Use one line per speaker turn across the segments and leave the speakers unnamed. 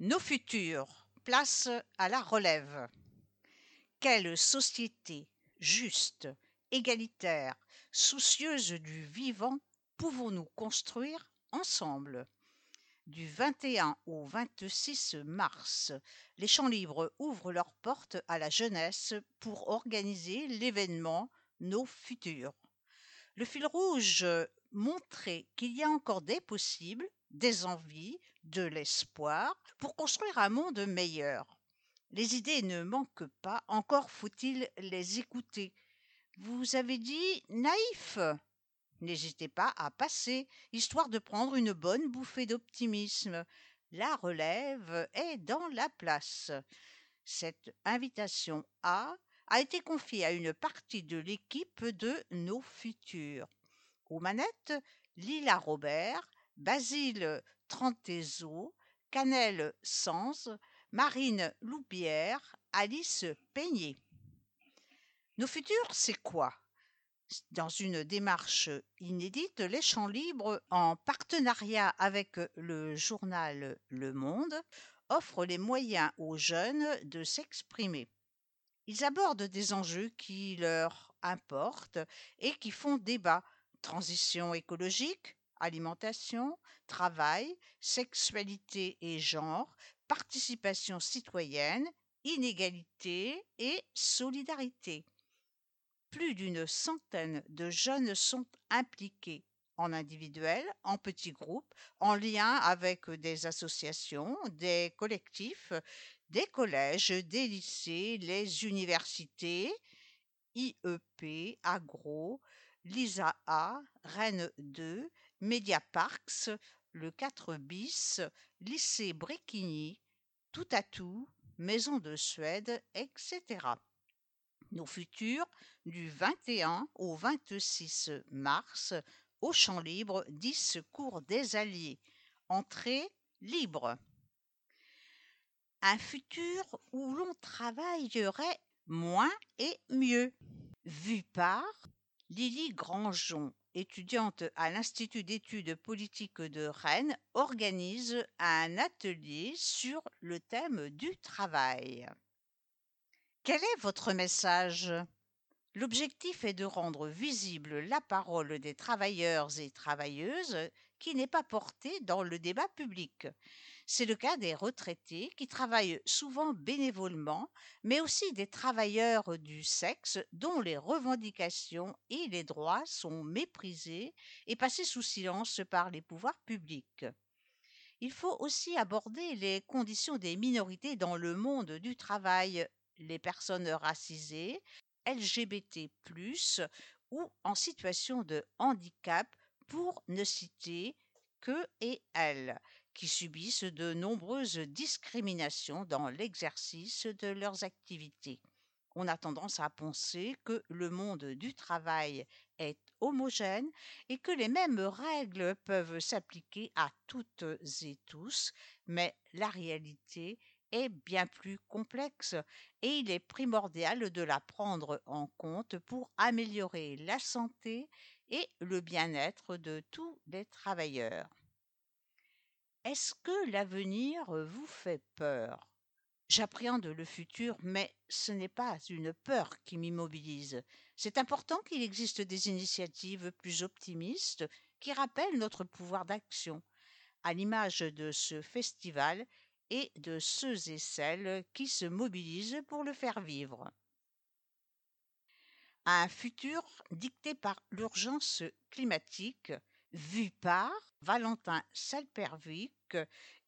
Nos futurs, place à la relève. Quelle société juste, égalitaire, soucieuse du vivant pouvons-nous construire ensemble? Du 21 au 26 mars, les Champs libres ouvrent leurs portes à la jeunesse pour organiser l'événement Nos futurs. Le fil rouge montrer qu'il y a encore des possibles, des envies, de l'espoir pour construire un monde meilleur. Les idées ne manquent pas, encore faut-il les écouter. Vous avez dit naïf N'hésitez pas à passer, histoire de prendre une bonne bouffée d'optimisme. La relève est dans la place. Cette invitation A a été confiée à une partie de l'équipe de Nos Futurs. Aux manettes, Lila Robert, Basile Trantezo, Canel Sanz, Marine Loubière, Alice Peigné. Nos futurs, c'est quoi? Dans une démarche inédite, les Champs libres, en partenariat avec le journal Le Monde, offrent les moyens aux jeunes de s'exprimer. Ils abordent des enjeux qui leur importent et qui font débat. Transition écologique, alimentation, travail, sexualité et genre, participation citoyenne, inégalité et solidarité. Plus d'une centaine de jeunes sont impliqués en individuel, en petits groupes, en lien avec des associations, des collectifs, des collèges, des lycées, les universités, IEP, Agro, l'ISAA, Rennes 2, Mediaparks, le 4 bis, lycée Bréquigny, tout à tout, maison de Suède, etc. Nos futurs du 21 au 26 mars au Champ Libre 10 cours des Alliés. Entrée libre. Un futur où l'on travaillerait moins et mieux. Vu par Lily Grandjon étudiante à l'Institut d'études politiques de Rennes, organise un atelier sur le thème du travail. Quel est votre message? L'objectif est de rendre visible la parole des travailleurs et travailleuses qui n'est pas portée dans le débat public. C'est le cas des retraités qui travaillent souvent bénévolement, mais aussi des travailleurs du sexe dont les revendications et les droits sont méprisés et passés sous silence par les pouvoirs publics. Il faut aussi aborder les conditions des minorités dans le monde du travail, les personnes racisées, LGBT, ou en situation de handicap, pour ne citer que et elles, qui subissent de nombreuses discriminations dans l'exercice de leurs activités. On a tendance à penser que le monde du travail est homogène et que les mêmes règles peuvent s'appliquer à toutes et tous, mais la réalité est bien plus complexe et il est primordial de la prendre en compte pour améliorer la santé et le bien-être de tous les travailleurs. Est-ce que l'avenir vous fait peur? J'appréhende le futur, mais ce n'est pas une peur qui m'immobilise. C'est important qu'il existe des initiatives plus optimistes qui rappellent notre pouvoir d'action, à l'image de ce festival et de ceux et celles qui se mobilisent pour le faire vivre. Un futur dicté par l'urgence climatique vu par Valentin Salpervic,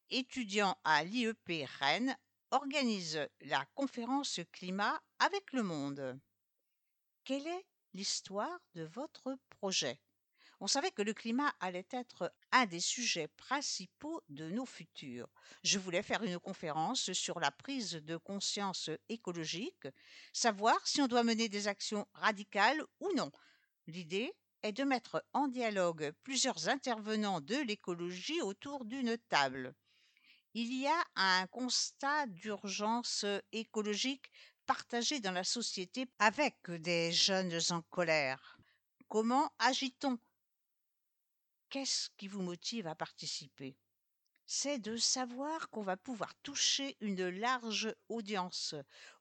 étudiant à l'IEP Rennes, organise la conférence climat avec le monde. Quelle est l'histoire de votre projet? On savait que le climat allait être un des sujets principaux de nos futurs. Je voulais faire une conférence sur la prise de conscience écologique, savoir si on doit mener des actions radicales ou non. L'idée? De mettre en dialogue plusieurs intervenants de l'écologie autour d'une table. Il y a un constat d'urgence écologique partagé dans la société avec des jeunes en colère. Comment agit-on? Qu'est-ce qui vous motive à participer? C'est de savoir qu'on va pouvoir toucher une large audience.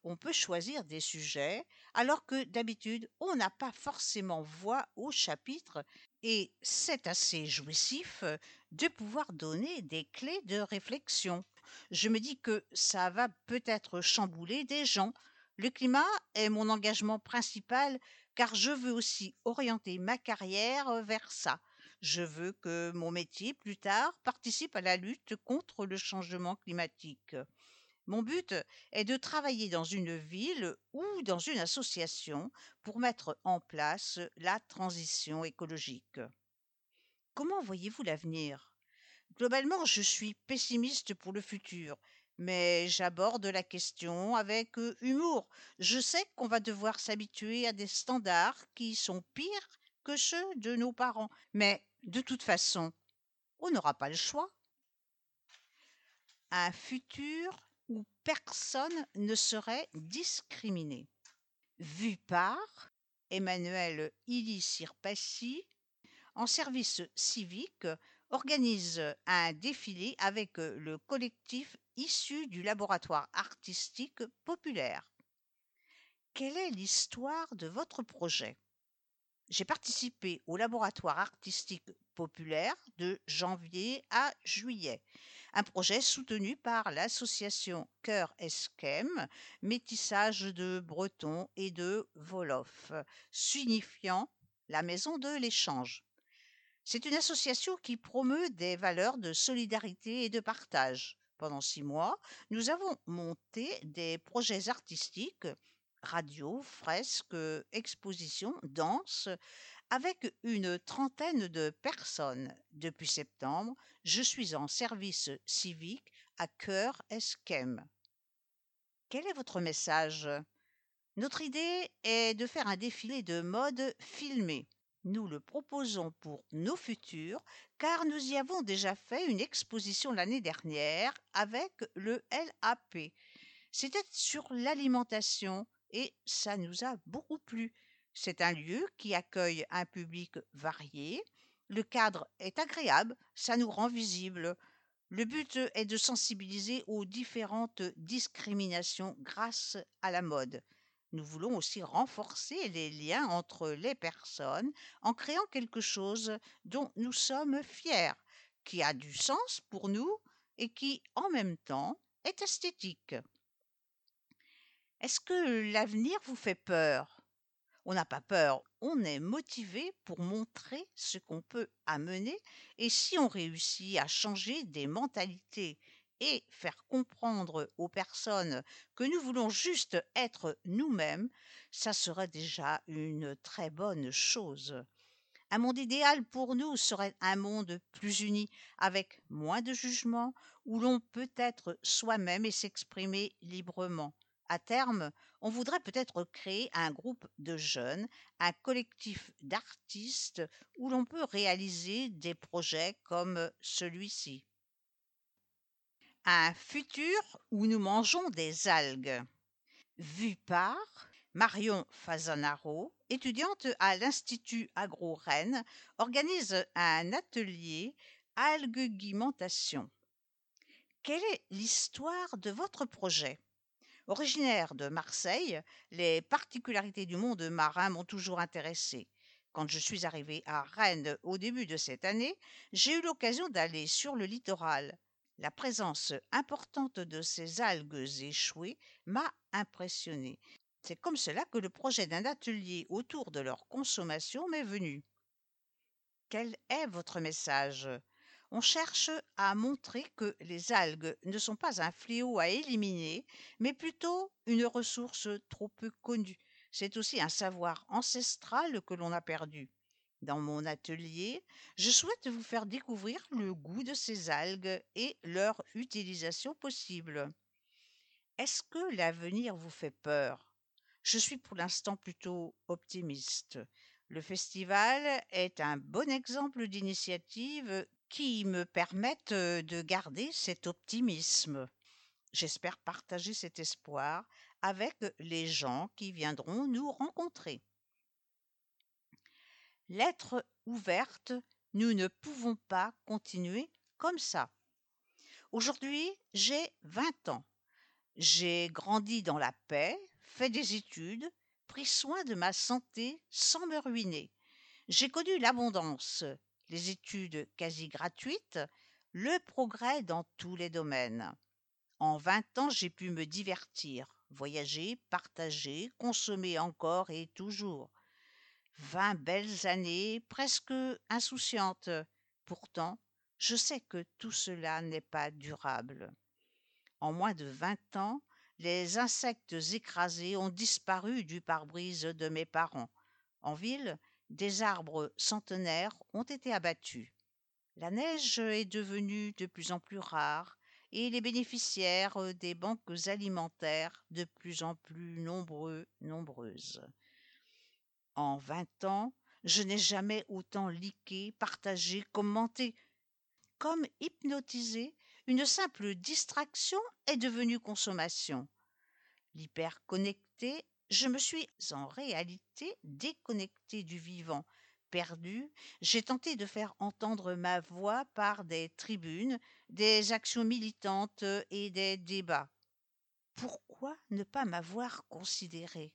On peut choisir des sujets, alors que d'habitude, on n'a pas forcément voix au chapitre, et c'est assez jouissif de pouvoir donner des clés de réflexion. Je me dis que ça va peut-être chambouler des gens. Le climat est mon engagement principal car je veux aussi orienter ma carrière vers ça. Je veux que mon métier, plus tard, participe à la lutte contre le changement climatique. Mon but est de travailler dans une ville ou dans une association pour mettre en place la transition écologique. Comment voyez-vous l'avenir? Globalement, je suis pessimiste pour le futur, mais j'aborde la question avec euh, humour. Je sais qu'on va devoir s'habituer à des standards qui sont pires que ceux de nos parents. Mais de toute façon, on n'aura pas le choix. Un futur où personne ne serait discriminé. Vu par Emmanuel Illy Sirpassi, en service civique, organise un défilé avec le collectif issu du laboratoire artistique populaire. Quelle est l'histoire de votre projet? J'ai participé au laboratoire artistique populaire de janvier à juillet, un projet soutenu par l'association Cœur Esquem, métissage de breton et de wolof, signifiant la maison de l'échange. C'est une association qui promeut des valeurs de solidarité et de partage. Pendant six mois, nous avons monté des projets artistiques radio, fresques, expositions, danse, avec une trentaine de personnes. Depuis septembre, je suis en service civique à Cœur Esquem. Quel est votre message? Notre idée est de faire un défilé de mode filmé. Nous le proposons pour nos futurs car nous y avons déjà fait une exposition l'année dernière avec le LAP. C'était sur l'alimentation, et ça nous a beaucoup plu. C'est un lieu qui accueille un public varié. Le cadre est agréable, ça nous rend visibles. Le but est de sensibiliser aux différentes discriminations grâce à la mode. Nous voulons aussi renforcer les liens entre les personnes en créant quelque chose dont nous sommes fiers, qui a du sens pour nous et qui, en même temps, est esthétique. Est-ce que l'avenir vous fait peur? On n'a pas peur, on est motivé pour montrer ce qu'on peut amener et si on réussit à changer des mentalités et faire comprendre aux personnes que nous voulons juste être nous-mêmes, ça serait déjà une très bonne chose. Un monde idéal pour nous serait un monde plus uni, avec moins de jugement, où l'on peut être soi-même et s'exprimer librement. À terme, on voudrait peut-être créer un groupe de jeunes, un collectif d'artistes où l'on peut réaliser des projets comme celui-ci. Un futur où nous mangeons des algues. Vu par Marion Fazanaro, étudiante à l'Institut Agro-Rennes, organise un atelier algueguimentation. Quelle est l'histoire de votre projet? Originaire de Marseille, les particularités du monde marin m'ont toujours intéressé. Quand je suis arrivée à Rennes au début de cette année, j'ai eu l'occasion d'aller sur le littoral. La présence importante de ces algues échouées m'a impressionnée. C'est comme cela que le projet d'un atelier autour de leur consommation m'est venu. Quel est votre message? On cherche à montrer que les algues ne sont pas un fléau à éliminer, mais plutôt une ressource trop peu connue. C'est aussi un savoir ancestral que l'on a perdu. Dans mon atelier, je souhaite vous faire découvrir le goût de ces algues et leur utilisation possible. Est-ce que l'avenir vous fait peur? Je suis pour l'instant plutôt optimiste. Le festival est un bon exemple d'initiative qui me permettent de garder cet optimisme. J'espère partager cet espoir avec les gens qui viendront nous rencontrer. Lettre ouverte, nous ne pouvons pas continuer comme ça. Aujourd'hui, j'ai 20 ans. J'ai grandi dans la paix, fait des études, pris soin de ma santé sans me ruiner. J'ai connu l'abondance, les études quasi gratuites, le progrès dans tous les domaines. En 20 ans, j'ai pu me divertir, voyager, partager, consommer encore et toujours. Vingt belles années, presque insouciantes. Pourtant, je sais que tout cela n'est pas durable. En moins de vingt ans, les insectes écrasés ont disparu du pare-brise de mes parents. En ville, des arbres centenaires ont été abattus. La neige est devenue de plus en plus rare et les bénéficiaires des banques alimentaires de plus en plus nombreux, nombreuses. En vingt ans, je n'ai jamais autant liqué, partagé, commenté. Comme hypnotisé, une simple distraction est devenue consommation. L'hyperconnecté, je me suis en réalité déconnecté du vivant, perdu, j'ai tenté de faire entendre ma voix par des tribunes, des actions militantes et des débats. Pourquoi ne pas m'avoir considéré?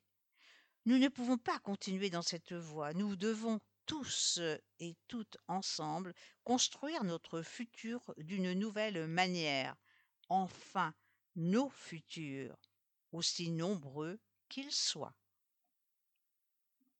Nous ne pouvons pas continuer dans cette voie. Nous devons tous et toutes ensemble construire notre futur d'une nouvelle manière. Enfin, nos futurs, aussi nombreux qu'ils soient.